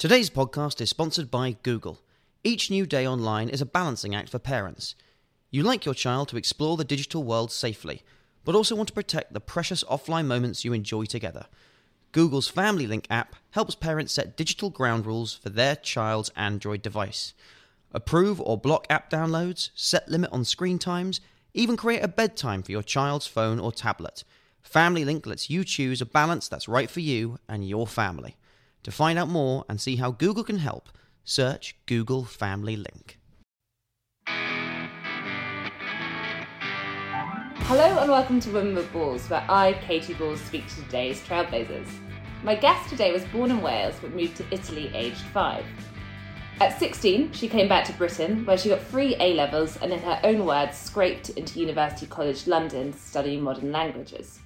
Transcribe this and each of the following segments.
Today's podcast is sponsored by Google. Each new day online is a balancing act for parents. You like your child to explore the digital world safely, but also want to protect the precious offline moments you enjoy together. Google's Family Link app helps parents set digital ground rules for their child's Android device. Approve or block app downloads, set limit on screen times, even create a bedtime for your child's phone or tablet. Family Link lets you choose a balance that's right for you and your family. To find out more and see how Google can help, search Google Family Link. Hello and welcome to Women with Balls, where I, Katy Balls, speak to today's trailblazers. My guest today was born in Wales but moved to Italy aged five. At 16, she came back to Britain, where she got three A levels and, in her own words, scraped into University College London to study modern languages.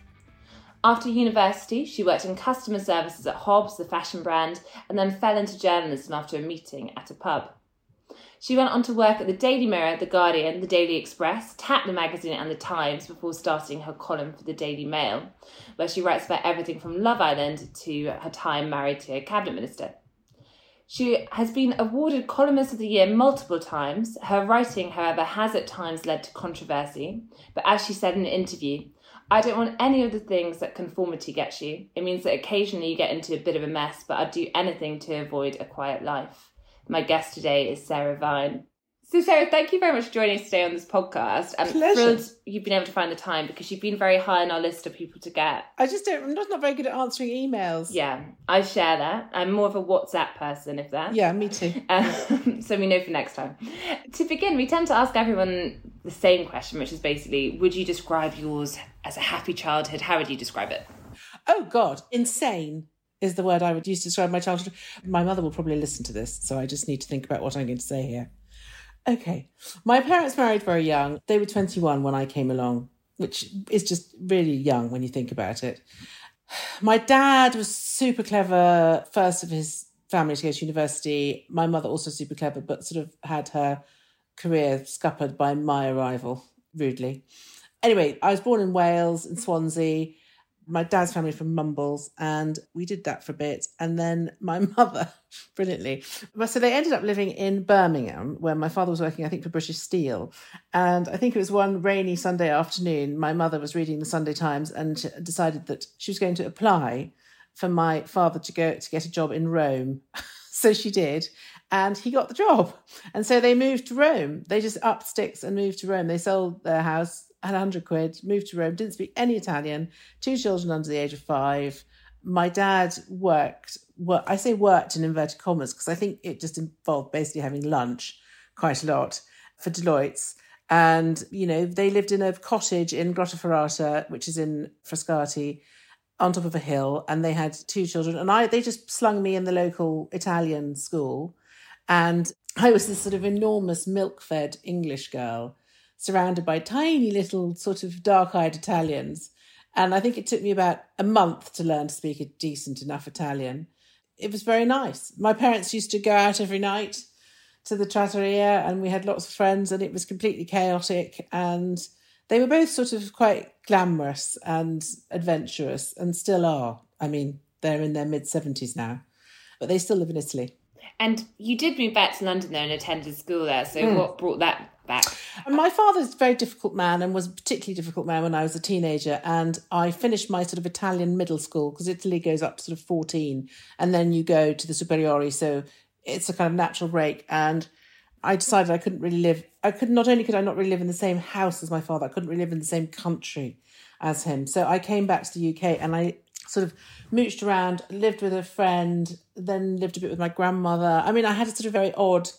After university, she worked in customer services at Hobbs, the fashion brand, and then fell into journalism after a meeting at a pub. She went on to work at the Daily Mirror, The Guardian, The Daily Express, Tatler magazine, and The Times before starting her column for the Daily Mail, where she writes about everything from Love Island to her time married to a cabinet minister. She has been awarded Columnist of the Year multiple times. Her writing, however, has at times led to controversy. But as she said in an interview, I don't want any of the things that conformity gets you. It means that occasionally you get into a bit of a mess, but I'd do anything to avoid a quiet life. My guest today is Sarah Vine. So, Sarah, thank you very much for joining us today on this podcast. I'm Pleasure. thrilled you've been able to find the time because you've been very high on our list of people to get. I just don't. I'm just not very good at answering emails. Yeah, I share that. I'm more of a WhatsApp person, if that. Yeah, me too. Um, so we know for next time. To begin, we tend to ask everyone the same question, which is basically Would you describe yours as a happy childhood? How would you describe it? Oh God, insane is the word I would use to describe my childhood. My mother will probably listen to this, so I just need to think about what I'm going to say here. Okay, my parents married very young. They were 21 when I came along, which is just really young when you think about it. My dad was super clever, first of his family to go to university. My mother also super clever, but sort of had her career scuppered by my arrival, rudely. Anyway, I was born in Wales, in Swansea. My dad's family from Mumbles, and we did that for a bit. And then my mother, brilliantly, so they ended up living in Birmingham, where my father was working, I think, for British Steel. And I think it was one rainy Sunday afternoon, my mother was reading the Sunday Times and decided that she was going to apply for my father to go to get a job in Rome. so she did and he got the job. And so they moved to Rome. They just upped sticks and moved to Rome. They sold their house, had 100 quid, moved to Rome, didn't speak any Italian, two children under the age of five. My dad worked, well, I say worked in inverted commas because I think it just involved basically having lunch quite a lot for Deloitte's. And, you know, they lived in a cottage in Grottaferrata, which is in Frascati on top of a hill and they had two children and I they just slung me in the local Italian school and I was this sort of enormous milk-fed English girl surrounded by tiny little sort of dark-eyed Italians and I think it took me about a month to learn to speak a decent enough Italian. It was very nice. My parents used to go out every night to the trattoria and we had lots of friends and it was completely chaotic and they were both sort of quite glamorous and adventurous and still are. I mean, they're in their mid 70s now, but they still live in Italy. And you did move back to London there and attended school there. So hmm. what brought that back? And my father's a very difficult man and was a particularly difficult man when I was a teenager. And I finished my sort of Italian middle school because Italy goes up to sort of 14 and then you go to the superiori. So it's a kind of natural break. And I decided I couldn't really live. I could not only could I not really live in the same house as my father, I couldn't really live in the same country as him. So I came back to the UK and I sort of mooched around, lived with a friend, then lived a bit with my grandmother. I mean, I had a sort of very odd,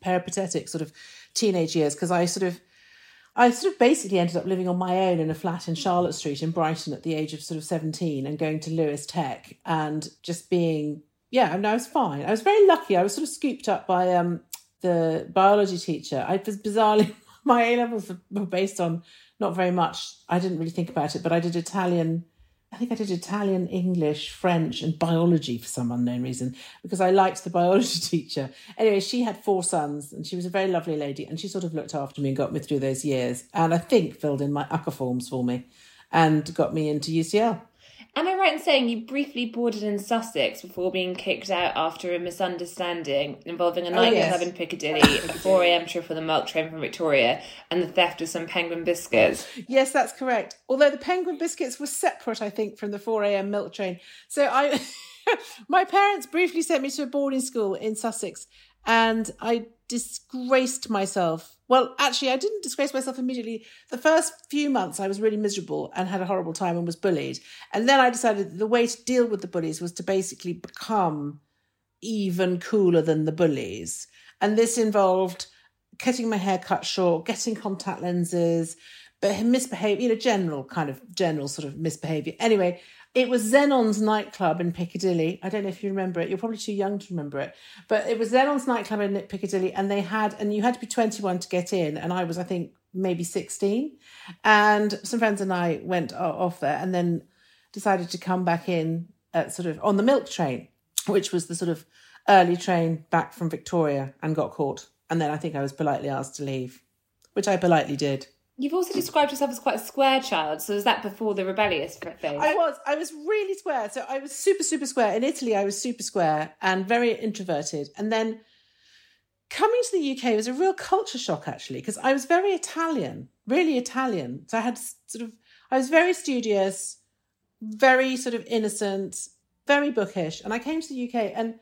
peripatetic sort of teenage years because I sort of, I sort of basically ended up living on my own in a flat in Charlotte Street in Brighton at the age of sort of 17 and going to Lewes Tech and just being, yeah, I mean, I was fine. I was very lucky. I was sort of scooped up by um, the biology teacher. I was bizarrely, my A levels were based on not very much. I didn't really think about it, but I did Italian I think I did Italian, English, French, and biology for some unknown reason because I liked the biology teacher. Anyway, she had four sons and she was a very lovely lady and she sort of looked after me and got me through those years. And I think filled in my UCCA forms for me and got me into UCL. Am I right in saying you briefly boarded in Sussex before being kicked out after a misunderstanding involving a Oh, nightclub yes. in Piccadilly, a 4am trip for the milk train from Victoria, and the theft of some penguin biscuits? Yes, that's correct. Although the penguin biscuits were separate, I think, from the 4 a.m. milk train. So I, my parents briefly sent me to a boarding school in Sussex, and I disgraced myself. Well, actually, I didn't disgrace myself immediately. The first few months, I was really miserable and had a horrible time and was bullied. And then I decided the way to deal with the bullies was to basically become even cooler than the bullies. And this involved cutting my hair cut short, getting contact lenses, but misbehavior, you know, general kind of general sort of misbehavior. Anyway, it was Xenon's nightclub in Piccadilly. I don't know if you remember it. You're probably too young to remember it, but it was Xenon's nightclub in Piccadilly, and they had, and you had to be 21 to get in, and I was, I think, maybe 16, and some friends and I went off there, and then decided to come back in at sort of on the milk train, which was the sort of early train back from Victoria, and got caught, and then I think I was politely asked to leave, which I politely did. You've also described yourself as quite a square child, so was that before the rebellious phase? I was. I was really square. So I was super, super square. In Italy, I was super square and very introverted. And then coming to the UK was a real culture shock, actually, because I was very Italian, really Italian. So I had sort of, I was very studious, very sort of innocent, very bookish. And I came to the UK and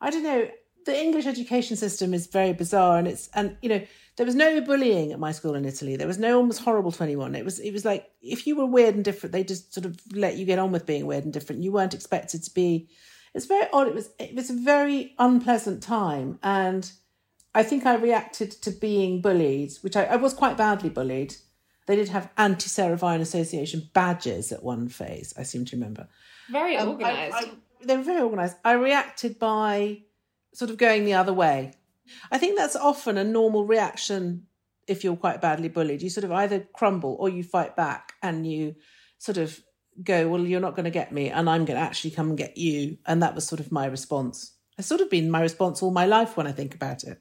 I don't know, the English education system is very bizarre and it's, and you know, there was no bullying at my school in Italy. There was no one was horrible to anyone. It was, it was like, if you were weird and different, they just sort of let you get on with being weird and different. You weren't expected to be, it's very odd. It was, it was a very unpleasant time. And I think I reacted to being bullied, which I, I was quite badly bullied. They did have anti-Sarah Vine Association badges at one phase, I seem to remember. Very Um, I- organised. They were very organised. I reacted by sort of going the other way. I think that's often a normal reaction if you're quite badly bullied. You sort of either crumble or you fight back and you sort of go, Well, you're not going to get me, and I'm going to actually come and get you. And that was sort of my response. It's sort of been my response all my life when I think about it.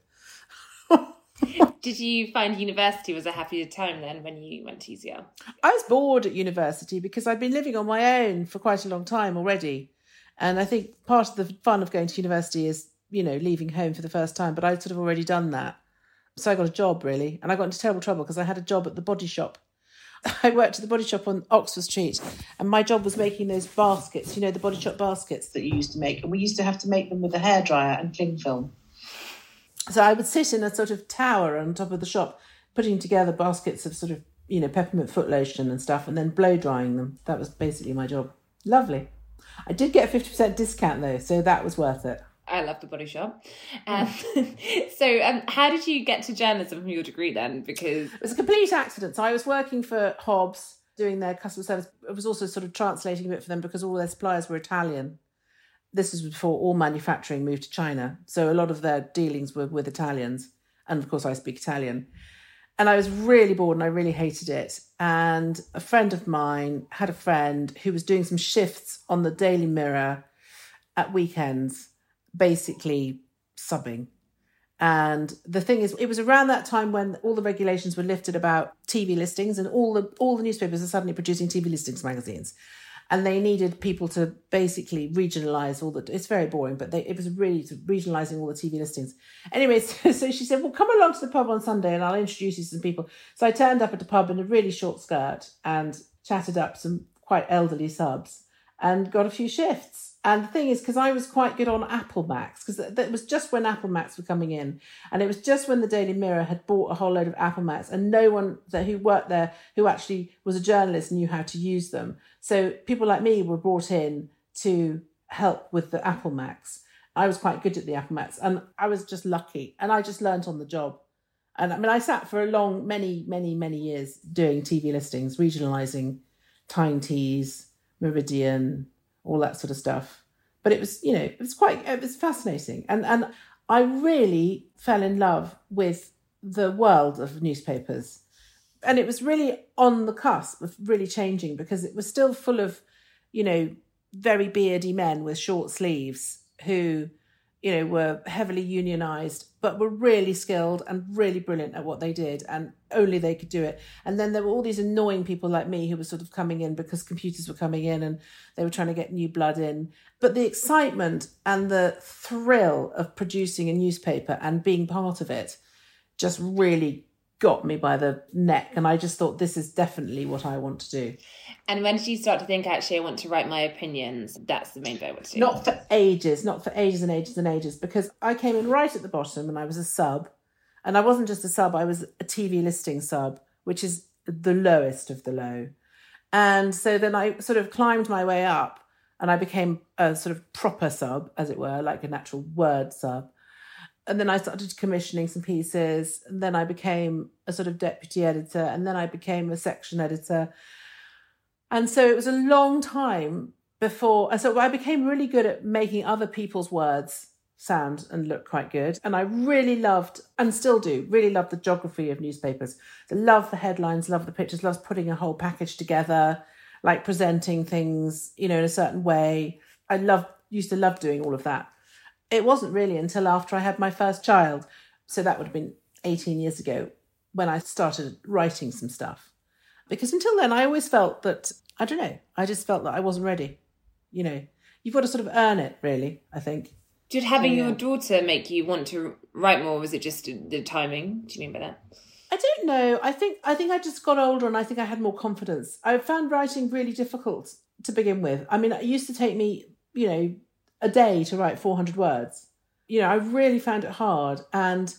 Did you find university was a happier time then when you went to UCL? I was bored at university because I'd been living on my own for quite a long time already. And I think part of the fun of going to university is, you know, leaving home for the first time. But I'd sort of already done that. So I got a job really. And I got into terrible trouble because I had a job at the body shop. I worked at the body shop on Oxford Street and my job was making those baskets, you know, the body shop baskets that you used to make. And we used to have to make them with a hairdryer and cling film. So I would sit in a sort of tower on top of the shop, putting together baskets of sort of, you know, peppermint foot lotion and stuff, and then blow drying them. That was basically my job. Lovely. I did get a 50% discount though, so that was worth it. I love the body shop. Um, so, um, how did you get to journalism from your degree then? Because It was a complete accident. So I was working for Hobbs doing their customer service. I was also sort of translating a bit for them because all their suppliers were Italian. This was before all manufacturing moved to China. So a lot of their dealings were with Italians. And of course, I speak Italian. And I was really bored and I really hated it. And a friend of mine had a friend who was doing some shifts on the Daily Mirror at weekends, basically subbing. And the thing is, it was around that time when all the regulations were lifted about TV listings, and all the all the newspapers are suddenly producing TV listings magazines, and they needed people to basically regionalize all the. It's very boring, but they, it was really regionalizing all the TV listings. Anyway, so, so she said, "Well, come along to the pub on Sunday, and I'll introduce you to some people." So I turned up at the pub in a really short skirt and chatted up some quite elderly subs, and got a few shifts. And the thing is, because I was quite good on Apple Macs, because that was just when Apple Macs were coming in, and it was just when the Daily Mirror had bought a whole load of Apple Macs, and no one that who worked there who actually was a journalist knew how to use them. So people like me were brought in to help with the Apple Macs. I was quite good at the Apple Macs, and I was just lucky, and I just learnt on the job. And I mean, I sat for a long, many, many, many years doing TV listings, regionalising Tyne Tees, Meridian, all that sort of stuff. But it was, you know, it was quite, it was fascinating. And, and I really fell in love with the world of newspapers. And it was really on the cusp of really changing because it was still full of, you know, very beardy men with short sleeves who, you know, were heavily unionized, but were really skilled and really brilliant at what they did, and only they could do it. And then there were all these annoying people like me who were sort of coming in because computers were coming in and they were trying to get new blood in. But the excitement and the thrill of producing a newspaper and being part of it just really got me by the neck. And I just thought, this is definitely what I want to do. And when did you start to think, actually, I want to write my opinions? That's the main bit I want to do. Not for ages, not for ages and ages and ages, because I came in right at the bottom and I was a sub. And I wasn't just a sub, I was a TV listing sub, which is the lowest of the low. And so then I sort of climbed my way up and I became a sort of proper sub, as it were, like a natural word sub and then I started commissioning some pieces. And then I became a sort of deputy editor, and then I became a section editor. And so it was a long time before. And so I became really good at making other people's words sound and look quite good. And I really loved, and still do, really love the geography of newspapers. I love the headlines, love the pictures, love putting a whole package together, like presenting things, you know, in a certain way. I love, used to love doing all of that it wasn't really until after I had my first child, so that would have been 18 years ago, when I started writing some stuff. Because until then, I always felt that, I don't know, I just felt that I wasn't ready. You know, you've got to sort of earn it, really, I think. Did having yeah. your daughter make you want to write more? was it just the timing? Do you mean by that? I don't know. I think I think I just got older and I think I had more confidence. I found writing really difficult to begin with. I mean, it used to take me, you know, a day to write 400 words. You know, I really found it hard and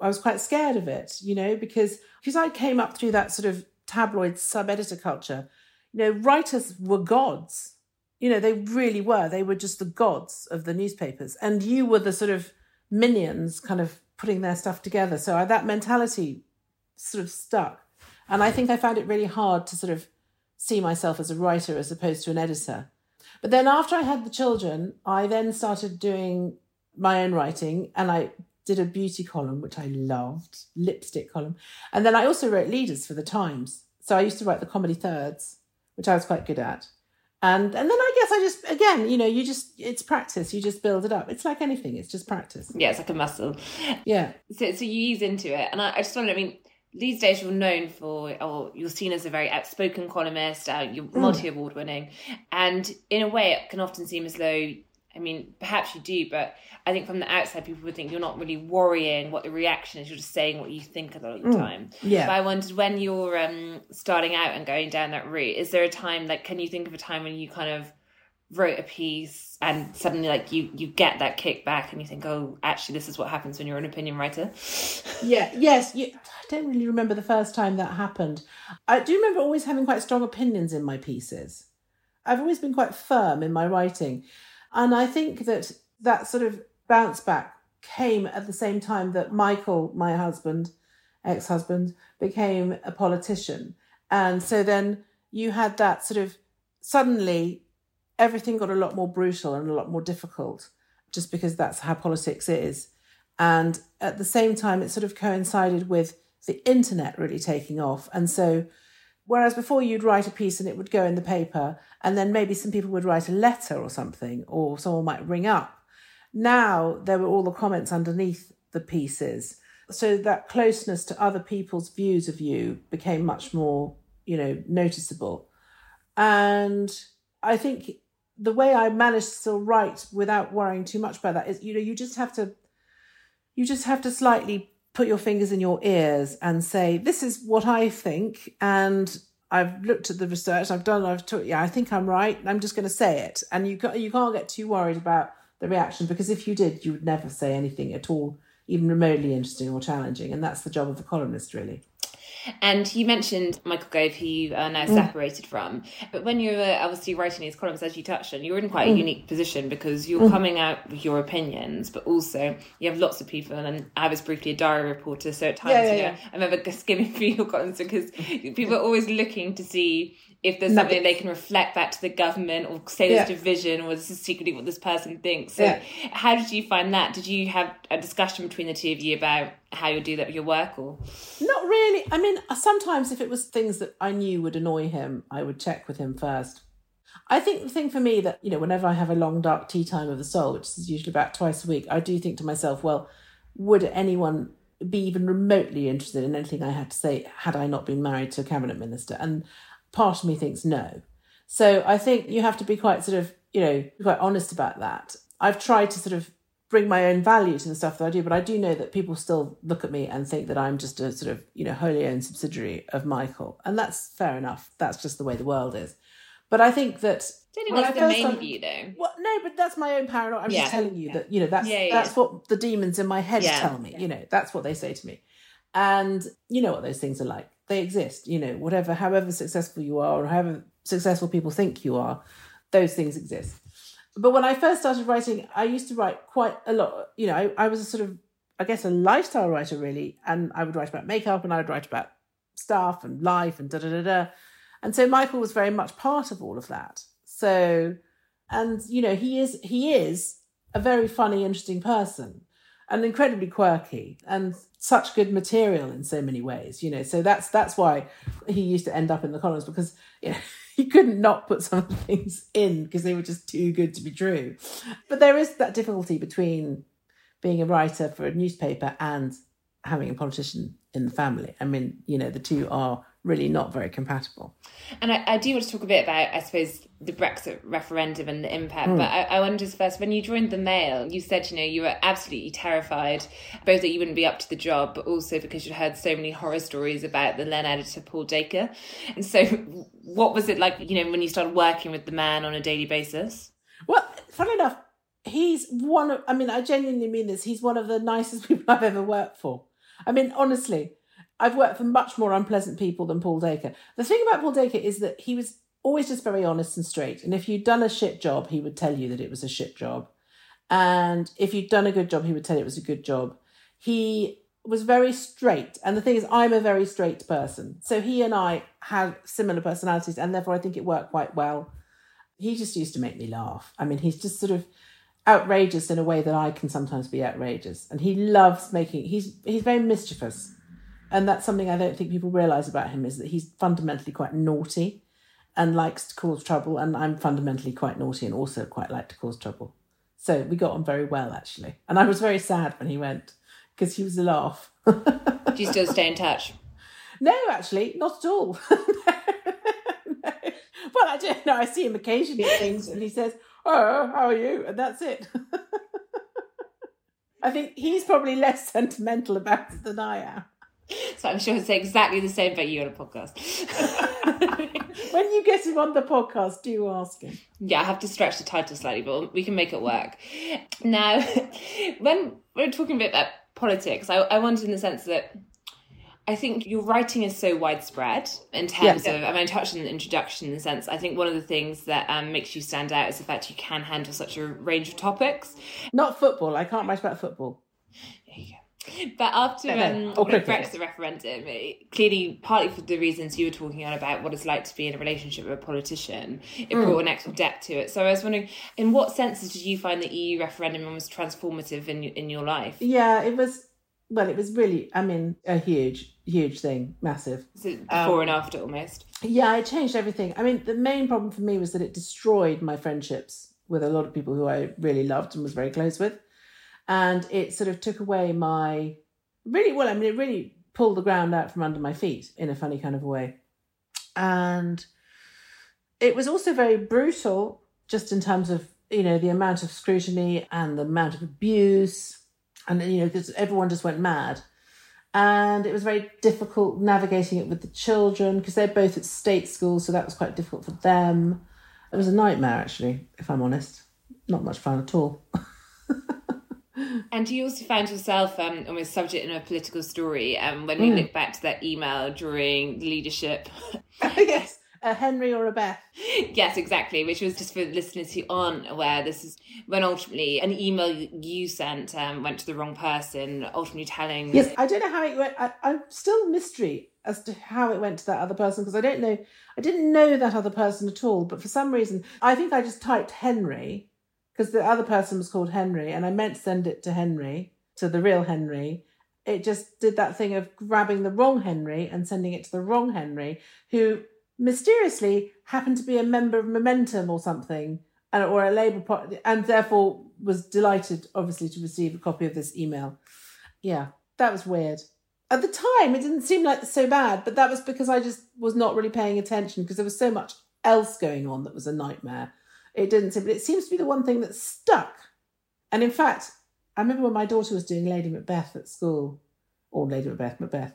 I was quite scared of it, you know, because because I came up through that sort of tabloid sub-editor culture. You know, writers were gods. You know, they really were. They were just the gods of the newspapers and you were the sort of minions kind of putting their stuff together. So I, that mentality sort of stuck. And I think I found it really hard to sort of see myself as a writer as opposed to an editor. But then after I had the children, I then started doing my own writing and I did a beauty column, which I loved, lipstick column. And then I also wrote leaders for the Times. So I used to write the comedy thirds, which I was quite good at. And and then I guess I just again, you know, you just it's practice. You just build it up. It's like anything. It's just practice. Yeah, it's like a muscle. Yeah. So so you ease into it, and I, I just want to. I mean, these days you're known for or you're seen as a very outspoken columnist uh, you're mm. multi-award winning and in a way it can often seem as though i mean perhaps you do but i think from the outside people would think you're not really worrying what the reaction is you're just saying what you think a lot of the mm. time yeah but i wondered when you're um, starting out and going down that route is there a time like can you think of a time when you kind of wrote a piece and suddenly like you you get that kickback and you think oh actually this is what happens when you're an opinion writer. Yeah yes you, i don't really remember the first time that happened. I do remember always having quite strong opinions in my pieces. I've always been quite firm in my writing. And i think that that sort of bounce back came at the same time that michael my husband ex-husband became a politician. And so then you had that sort of suddenly everything got a lot more brutal and a lot more difficult just because that's how politics is. And at the same time, it sort of coincided with the internet really taking off. And so, whereas before you'd write a piece and it would go in the paper, and then maybe some people would write a letter or something, or someone might ring up, now there were all the comments underneath the pieces. So that closeness to other people's views of you became much more, you know, noticeable. And I think the way I managed to still write without worrying too much about that is, you know, you just have to, you just have to slightly put your fingers in your ears and say, this is what I think. And I've looked at the research I've done. I've taught, yeah, I think I'm right. I'm just going to say it. And you can't, you can't get too worried about the reaction because if you did, you would never say anything at all, even remotely interesting or challenging. And that's the job of a columnist, really. And you mentioned Michael Gove, who you are now mm. separated from. But when you were obviously writing these columns, as you touched on, you were in quite mm. a unique position because you're mm. coming out with your opinions, but also you have lots of people. And I was briefly a diary reporter, so at times, yeah, yeah, you know, yeah. I remember skimming through your columns because people are always looking to see if there's something they can reflect back to the government or say there's yeah. division or this is secretly what this person thinks. So yeah. how did you find that? Did you have a discussion between the two of you about how you do that with your work or not really? I mean sometimes if it was things that I knew would annoy him, I would check with him first. I think the thing for me that, you know, whenever I have a long, dark tea time of the soul, which is usually about twice a week, I do think to myself, well, would anyone be even remotely interested in anything I had to say had I not been married to a cabinet minister? And part of me thinks no. So I think you have to be quite sort of, you know, quite honest about that. I've tried to sort of bring my own value to the stuff that I do, but I do know that people still look at me and think that I'm just a sort of, you know, wholly owned subsidiary of Michael. And that's fair enough. That's just the way the world is. But I think that don't think that's the main started- view, though. well, no, but that's my own paranoia. I'm Yeah. just telling you Yeah. that you know that's Yeah, that's what the demons in my head tell me. You know, that's what they say to me, and you know what those things are like. They exist. You know, whatever, however successful you are, or however successful people think you are, those things exist. But when I first started writing, I used to write quite a lot. You know, I, I was a sort of, I guess, a lifestyle writer really, and I would write about makeup, and I would write about stuff and life and da da da da. And so Michael was very much part of all of that. So, and you know, he is he is a very funny, interesting person, and incredibly quirky, and such good material in so many ways. You know, so that's that's why he used to end up in the columns because you know he couldn't not put some of the things in because they were just too good to be true. But there is that difficulty between being a writer for a newspaper and having a politician in the family. I mean, you know, the two are really not very compatible. And I, I do want to talk a bit about, I suppose, the Brexit referendum and the impact. Hmm. But I, I wonder just first, when you joined the Mail, you said, you know, you were absolutely terrified, both that you wouldn't be up to the job, but also because you'd heard so many horror stories about the then editor, Paul Dacre. And so, what was it like, you know, when you started working with the man on a daily basis? Well, funny enough, he's one of, I mean, I genuinely mean this, he's one of the nicest people I've ever worked for. I mean, honestly, I've worked for much more unpleasant people than Paul Dacre. The thing about Paul Dacre is that he was always just very honest and straight. And if you'd done a shit job, he would tell you that it was a shit job. And if you'd done a good job, he would tell you it was a good job. He was very straight. And the thing is, I'm a very straight person. So he and I had similar personalities, and therefore I think it worked quite well. He just used to make me laugh. I mean, he's just sort of outrageous in a way that I can sometimes be outrageous. And he loves making he's he's very mischievous. And that's something I don't think people realise about him is that he's fundamentally quite naughty and likes to cause trouble. And I'm fundamentally quite naughty and also quite like to cause trouble. So we got on very well actually. And I was very sad when he went because he was a laugh. Do you still stay in touch? No, actually, not at all. no, no. Well, I don't know. I see him occasionally at things and he says, Oh, how are you? And that's it. I think he's probably less sentimental about it than I am. So I'm sure say exactly the same about you on a podcast. When you get him on the podcast, do ask him. Yeah, I have to stretch the title slightly, but we can make it work. Now, when we're talking a bit about politics, I, I wondered in the sense that I think your writing is so widespread in terms Yeah. of, I mean, I touched on the introduction in the sense, I think one of the things that um, makes you stand out is the fact you can handle such a range of topics. Not football. I can't write about football. There you go. But after um, Or the. Brexit referendum, it- clearly, partly for the reasons you were talking on about what it's like to be in a relationship with a politician, it Hmm. brought an extra depth to it. So I was wondering, in what senses did you find the EU referendum was transformative in in your life? Yeah, it was. Well, it was really. I mean, a huge, huge thing, massive. It Um, before and after almost? Yeah, it changed everything. I mean, the main problem for me was that it destroyed my friendships with a lot of people who I really loved and was very close with. And it sort of took away my really well, I mean, it really pulled the ground out from under my feet in a funny kind of way. And it was also very brutal, just in terms of, you know, the amount of scrutiny and the amount of abuse. And, you know, because everyone just went mad and it was very difficult navigating it with the children because they're both at state schools, so that was quite difficult for them. It was a nightmare, actually, if I'm honest. Not much fun at all. And you also found yourself um, almost subject in a political story. Um, when Hmm. you look back to that email during leadership yes, a Henry or a Beth. yes, exactly. Which was just for listeners who aren't aware, this is when ultimately an email you sent um, went to the wrong person, ultimately telling. Yes, I don't know how it went. I, I'm still mystery as to how it went to that other person because I don't know. I didn't know that other person at all, but for some reason, I think I just typed Henry because the other person was called Henry, and I meant to send it to Henry, to the real Henry. It just did that thing of grabbing the wrong Henry and sending it to the wrong Henry, who mysteriously happened to be a member of Momentum or something, and, or a Labour Party, and therefore was delighted, obviously, to receive a copy of this email. Yeah, that was weird. At the time, it didn't seem like so bad, but that was because I just was not really paying attention because there was so much else going on that was a nightmare. It didn't seem, but it seems to be the one thing that stuck. And in fact, I remember when my daughter was doing Lady Macbeth at school, or Lady Macbeth, Macbeth,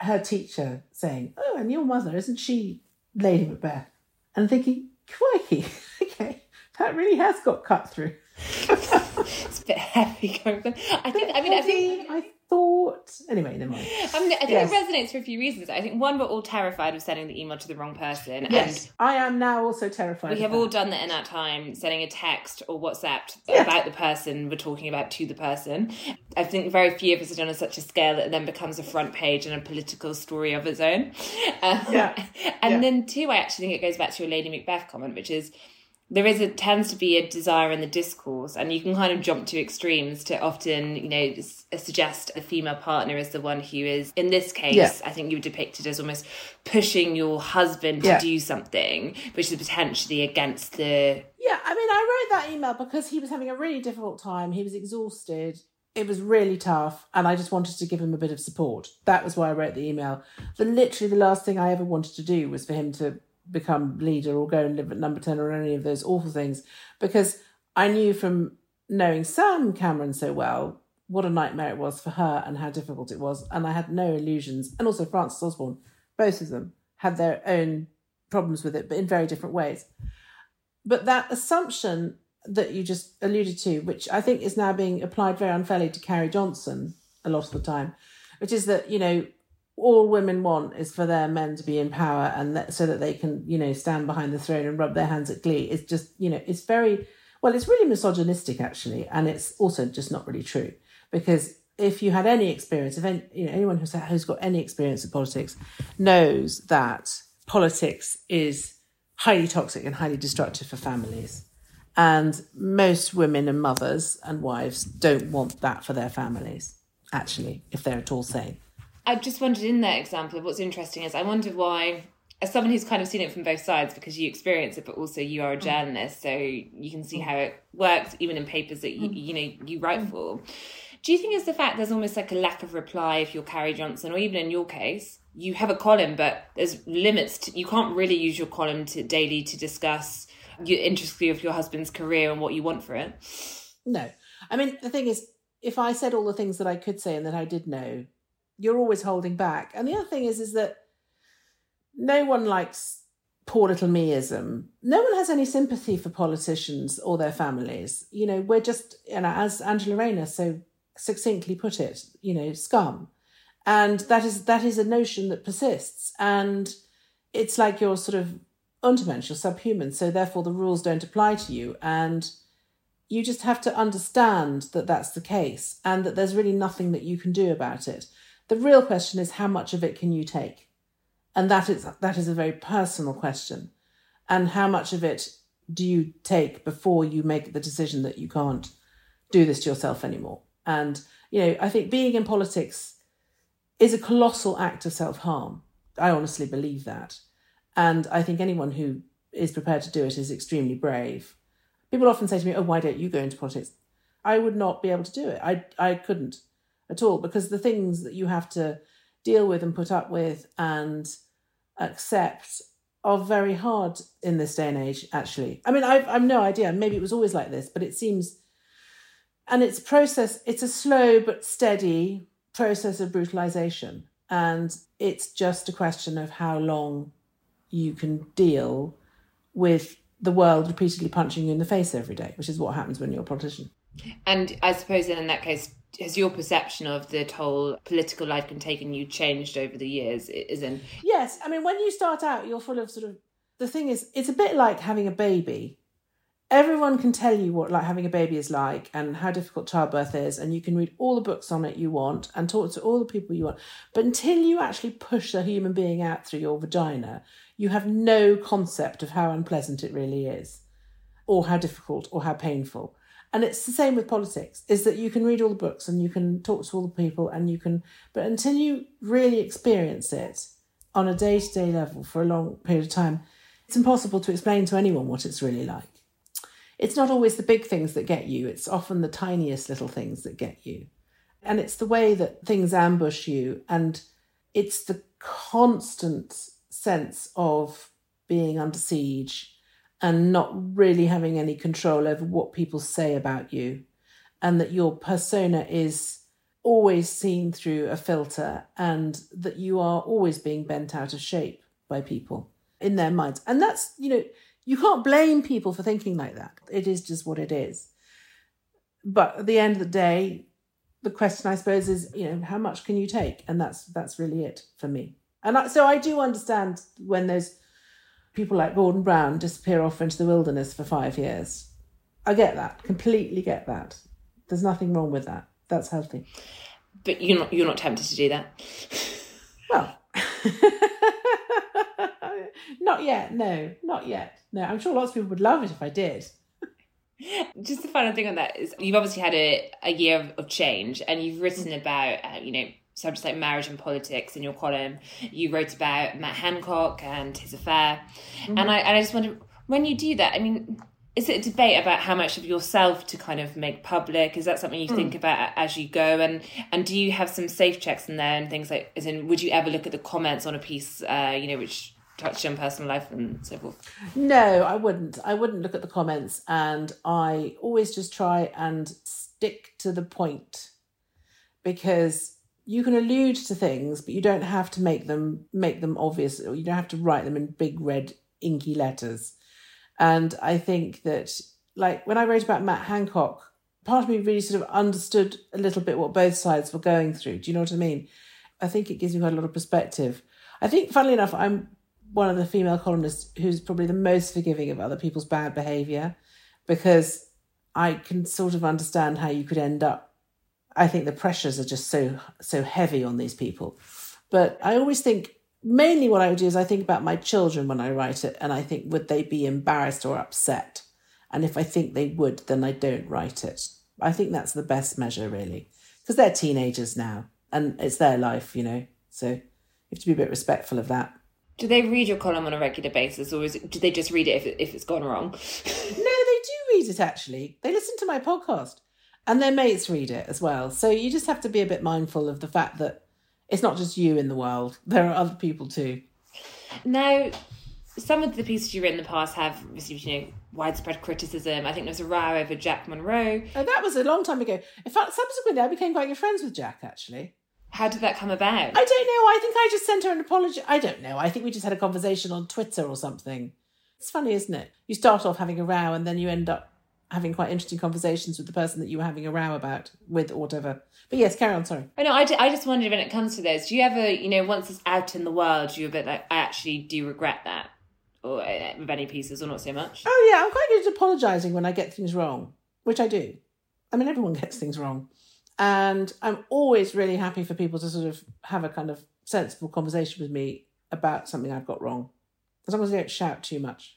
her teacher saying, Oh, and your mother, isn't she Lady Macbeth? And thinking, crikey, okay, that really has got cut through. it's a bit heavy going on. I think, I mean, I think. I thought. Anyway, never mind. I, mean, I think Yes. it resonates for a few reasons. I think one, we're all terrified of sending the email to the wrong person. Yes, I am now also terrified. We have all done that in our time, sending a text or WhatsApp Yeah. about the person we're talking about to the person. I think very few of us have done on such a scale that it then becomes a front page and a political story of its own. Um, Yeah. And Yeah. then two, I actually think it goes back to your Lady Macbeth comment, which is there is a tends to be a desire in the discourse, and you can kind of jump to extremes to often, you know, s- uh, suggest a female partner is the one who is, in this case, Yeah. I think you were depicted as almost pushing your husband to Yeah. do something, which is potentially against the Yeah, I mean, I wrote that email because he was having a really difficult time. He was exhausted. It was really tough, and I just wanted to give him a bit of support. That was why I wrote the email. But literally, the last thing I ever wanted to do was for him to become leader or go and live at number 10 or any of those awful things because I knew from knowing Sam Cameron so well what a nightmare it was for her and how difficult it was. And I had no illusions. And also, Frances Osborne, both of them had their own problems with it, but in very different ways. But that assumption that you just alluded to, which I think is now being applied very unfairly to Carrie Johnson a lot of the time, which is that, you know, all women want is for their men to be in power and that, so that they can, you know, stand behind the throne and rub their hands at glee. It's just, you know, it's very, well, it's really misogynistic actually. And it's also just not really true because if you had any experience, if any, you know, anyone who's, who's got any experience of politics knows that politics is highly toxic and highly destructive for families. And most women and mothers and wives don't want that for their families, actually, if they're at all sane. I just wondered in that example, what's interesting is I wonder why, as someone who's kind of seen it from both sides, because you experience it, but also you are a mm. journalist, so you can see mm. how it works, even in papers that you, mm. you know you write for. Do you think it's the fact there's almost like a lack of reply if you're Carrie Johnson, or even in your case, you have a column, but there's limits. To, you can't really use your column to daily to discuss your intricacy of your husband's career and what you want for it. No. I mean, the thing is, if I said all the things that I could say and that I did know, you're always holding back. And the other thing is, is that no one likes poor little meism. No one has any sympathy for politicians or their families. You know, we're just, you know, as Angela Rayner so succinctly put it, you know, scum. And that is that is a notion that persists. And it's like you're sort of untermensch, you're subhuman. So therefore the rules don't apply to you. And you just have to understand that that's the case and that there's really nothing that you can do about it. The real question is how much of it can you take? And that is that is a very personal question. And how much of it do you take before you make the decision that you can't do this to yourself anymore? And you know, I think being in politics is a colossal act of self-harm. I honestly believe that. And I think anyone who is prepared to do it is extremely brave. People often say to me, "Oh, why don't you go into politics?" I would not be able to do it. I I couldn't at all because the things that you have to deal with and put up with and accept are very hard in this day and age. Actually, I mean, I've I've no idea. Maybe it was always like this, but it seems, and it's process. It's a slow but steady process of brutalization, and it's just a question of how long you can deal with the world repeatedly punching you in the face every day, which is what happens when you're a politician. And I suppose in that case, has your perception of the whole political life been taken you changed over the years? Is in Yes, I mean, when you start out, you're full of sort of. The thing is, it's a bit like having a baby. Everyone can tell you what like having a baby is like and how difficult childbirth is, and you can read all the books on it you want and talk to all the people you want. But until you actually push a human being out through your vagina, you have no concept of how unpleasant it really is, or how difficult or how painful. And it's the same with politics, is that you can read all the books and you can talk to all the people and you can, but until you really experience it, on a day to day level for a long period of time, it's impossible to explain to anyone what it's really like. It's not always the big things that get you, it's often the tiniest little things that get you. And it's the way that things ambush you, and it's the constant sense of being under siege and not really having any control over what people say about you, and that your persona is always seen through a filter, and that you are always being bent out of shape by people in their minds. And that's, you know, you can't blame people for thinking like that. It is just what it is. But at the end of the day, the question I suppose is, you know, how much can you take? And that's that's really it for me. And I, so I do understand when there's people like Gordon Brown disappear off into the wilderness for five years. I get that, completely get that. There's nothing wrong with that. That's healthy. But you're not you're not tempted to do that. Well, not yet. No, not yet. No, I'm sure lots of people would love it if I did. Just the final thing on that is you've obviously had a, a year of, of change and you've written about, uh, you know, subjects like marriage and politics in your column. You wrote about Matt Hancock and his affair. Mm-hmm. And I and I just wonder when you do that, I mean, is it a debate about how much of yourself to kind of make public? Is that something you mm. think about as you go? And and do you have some safe checks in there and things like as in would you ever look at the comments on a piece uh, you know, which touched on personal life and so forth? No, I wouldn't. I wouldn't look at the comments, and I always just try and stick to the point because you can allude to things, but you don't have to make them make them obvious, or you don't have to write them in big red inky letters. And I think that, like when I wrote about Matt Hancock, part of me really sort of understood a little bit what both sides were going through. Do you know what I mean? I think it gives me quite a lot of perspective. I think, funnily enough, I'm one of the female columnists who's probably the most forgiving of other people's bad behaviour because I can sort of understand how you could end up. I think the pressures are just so so heavy on these people. But I always think mainly what I would do is I think about my children when I write it and I think would they be embarrassed or upset? And if I think they would, then I don't write it. I think that's the best measure really. Because they're teenagers now and it's their life, you know. So you have to be a bit respectful of that. Do they read your column on a regular basis, or is it, do they just read it if, it, if it's gone wrong? no, they do read it actually. They listen to my podcast, and their mates read it as well. So you just have to be a bit mindful of the fact that it's not just you in the world; there are other people too. Now, some of the pieces you've written in the past have received, you know, widespread criticism. I think there was a row over Jack Monroe. Oh, that was a long time ago. In fact, subsequently, I became quite good friends with Jack, actually. How did that come about? I don't know. I think I just sent her an apology. I don't know. I think we just had a conversation on Twitter or something. It's funny, isn't it? You start off having a row and then you end up having quite interesting conversations with the person that you were having a row about with or whatever. But yes, carry on. Sorry. I know. I, d- I just wondered when it comes to those, do you ever, you know, once it's out in the world, you're a bit like, I actually do regret that, or uh, with any pieces, or not so much. Oh yeah, I'm quite good at apologising when I get things wrong, which I do. I mean, everyone gets things wrong. And I'm always really happy for people to sort of have a kind of sensible conversation with me about something I've got wrong, as long as they don't shout too much.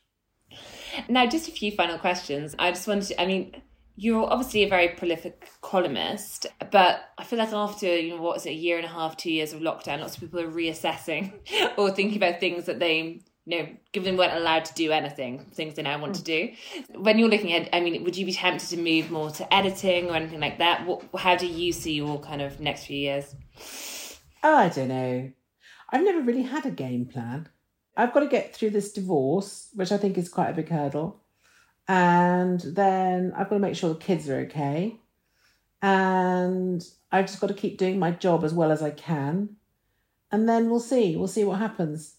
Now, just a few final questions. I just wanted to, I mean, you're obviously a very prolific columnist, but I feel like after, you know, what is it, a year and a half, two years of lockdown, lots of people are reassessing or thinking about things that they you know, given weren't allowed to do anything, things they now want to do. When you're looking at, I mean, would you be tempted to move more to editing or anything like that? What, how do you see your kind of next few years? Oh, I don't know. I've never really had a game plan. I've got to get through this divorce, which I think is quite a big hurdle. And then I've got to make sure the kids are okay. And I've just got to keep doing my job as well as I can. And then we'll see. We'll see what happens.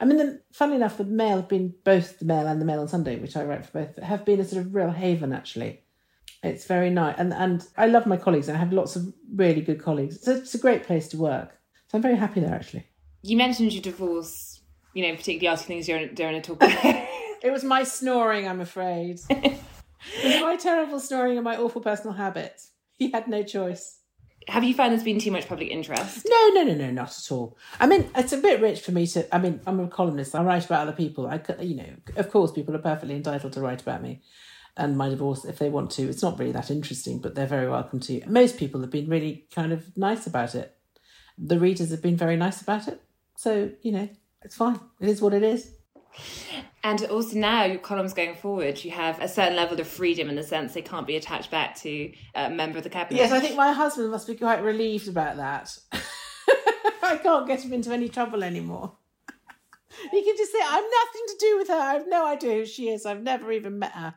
I mean, the, funnily enough, the Mail have been both the Mail and the Mail on Sunday, which I write for both, have been a sort of real haven actually. It's very nice, and and I love my colleagues. I have lots of really good colleagues. It's a, it's a great place to work, so I'm very happy there actually. You mentioned your divorce, you know, particularly asking things you don't, don't want to talk about. it was my snoring, I'm afraid. it was my terrible snoring and my awful personal habits. He had no choice have you found there's been too much public interest? No, no, no, no, not at all. I mean, it's a bit rich for me to. I mean, I'm a columnist. I write about other people. I, you know, of course, people are perfectly entitled to write about me and my divorce if they want to. It's not really that interesting, but they're very welcome to. Most people have been really kind of nice about it. The readers have been very nice about it. So, you know, it's fine. It is what it is. And also now your columns going forward, you have a certain level of freedom in the sense they can't be attached back to a member of the cabinet. Yes, I think my husband must be quite relieved about that. I can't get him into any trouble anymore. he can just say, I've nothing to do with her. I have no idea who she is. I've never even met her.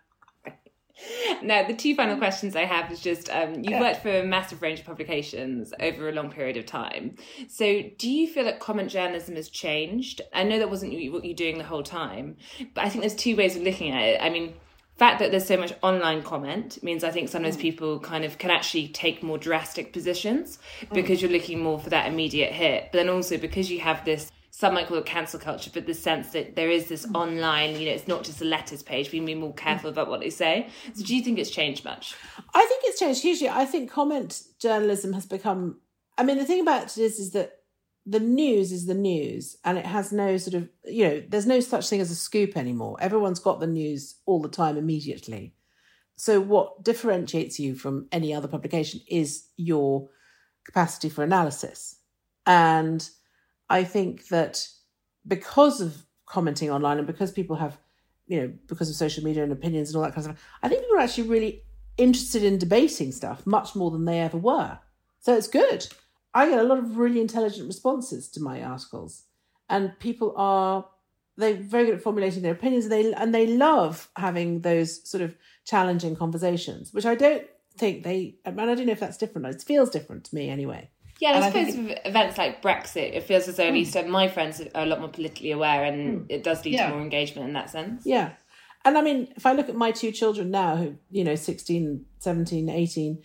Now, the two final questions I have is just um, you've yeah. worked for a massive range of publications over a long period of time. So, do you feel that comment journalism has changed? I know that wasn't what you're doing the whole time, but I think there's two ways of looking at it. I mean, fact that there's so much online comment means I think sometimes mm. people kind of can actually take more drastic positions because mm. you're looking more for that immediate hit. But then also because you have this some might call it cancel culture, but the sense that there is this online, you know, it's not just a letters page. We can be more careful about what they say. So, do you think it's changed much? I think it's changed hugely. I think comment journalism has become. I mean, the thing about it is, is that the news is the news, and it has no sort of, you know, there's no such thing as a scoop anymore. Everyone's got the news all the time, immediately. So, what differentiates you from any other publication is your capacity for analysis, and I think that because of commenting online and because people have, you know, because of social media and opinions and all that kind of stuff, I think people are actually really interested in debating stuff much more than they ever were. So it's good. I get a lot of really intelligent responses to my articles, and people are they're very good at formulating their opinions. And they and they love having those sort of challenging conversations, which I don't think they. I mean, I don't know if that's different. It feels different to me anyway. Yeah, and I suppose with events like Brexit, it feels as though at least mm. my friends are a lot more politically aware, and mm. it does lead yeah. to more engagement in that sense. Yeah, and I mean, if I look at my two children now, who you know, 16, 17, 18,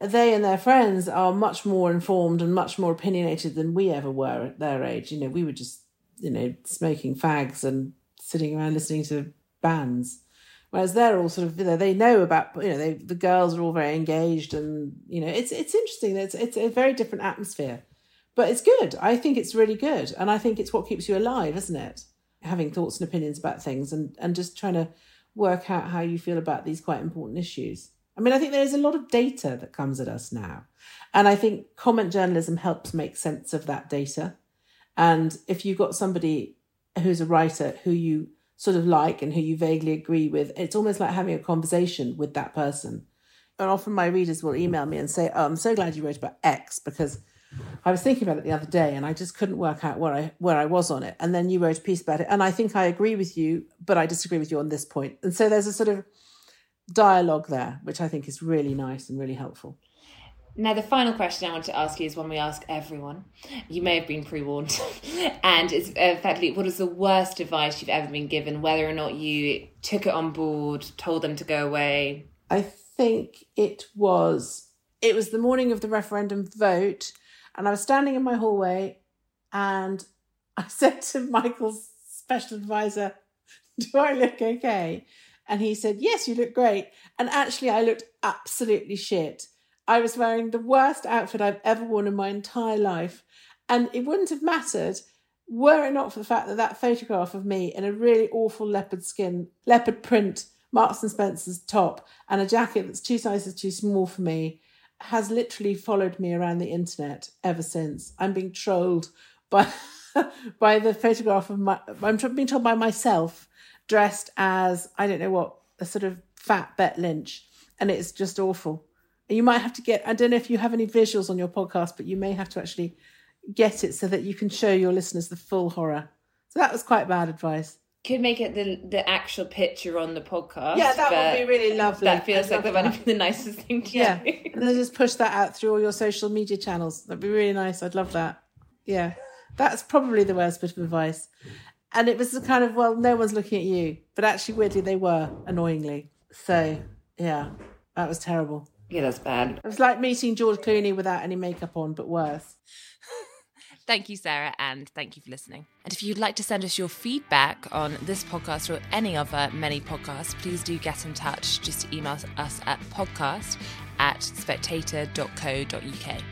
they and their friends are much more informed and much more opinionated than we ever were at their age. You know, we were just you know smoking fags and sitting around listening to bands. Whereas they're all sort of, you know, they know about, you know, they, the girls are all very engaged, and you know, it's it's interesting. It's it's a very different atmosphere, but it's good. I think it's really good, and I think it's what keeps you alive, isn't it? Having thoughts and opinions about things, and and just trying to work out how you feel about these quite important issues. I mean, I think there's a lot of data that comes at us now, and I think comment journalism helps make sense of that data. And if you've got somebody who's a writer who you sort of like and who you vaguely agree with. It's almost like having a conversation with that person. And often my readers will email me and say, Oh, I'm so glad you wrote about X because I was thinking about it the other day and I just couldn't work out where I where I was on it. And then you wrote a piece about it. And I think I agree with you, but I disagree with you on this point. And so there's a sort of dialogue there, which I think is really nice and really helpful. Now, the final question I want to ask you is one we ask everyone. You may have been pre warned. and it's uh, effectively what is the worst advice you've ever been given, whether or not you took it on board, told them to go away? I think it was it was the morning of the referendum vote, and I was standing in my hallway, and I said to Michael's special advisor, Do I look okay? And he said, Yes, you look great. And actually, I looked absolutely shit I was wearing the worst outfit I've ever worn in my entire life. And it wouldn't have mattered were it not for the fact that that photograph of me in a really awful leopard skin, leopard print Marks and Spencer's top and a jacket that's two sizes too small for me has literally followed me around the internet ever since. I'm being trolled by by the photograph of my I'm being told by myself dressed as I don't know what a sort of fat Bet Lynch and it's just awful you might have to get i don't know if you have any visuals on your podcast but you may have to actually get it so that you can show your listeners the full horror so that was quite bad advice could make it the the actual picture on the podcast. Yeah, that would be really lovely. That feels I'd like that be the nicest thing to yeah. do. and then just push that out through all your social media channels. That'd be really nice. I'd love that. Yeah. That's probably the worst bit of advice. And it was the kind of, well, no one's looking at you. But actually, weirdly, they were, annoyingly. So, yeah, that was terrible. Yeah, that's bad. It was like meeting George Clooney without any makeup on, but worse. Thank you, Sarah, and thank you for listening. And if you'd like to send us your feedback on this podcast or any other many podcasts, please do get in touch. Just email us at podcast at spectator.co.uk.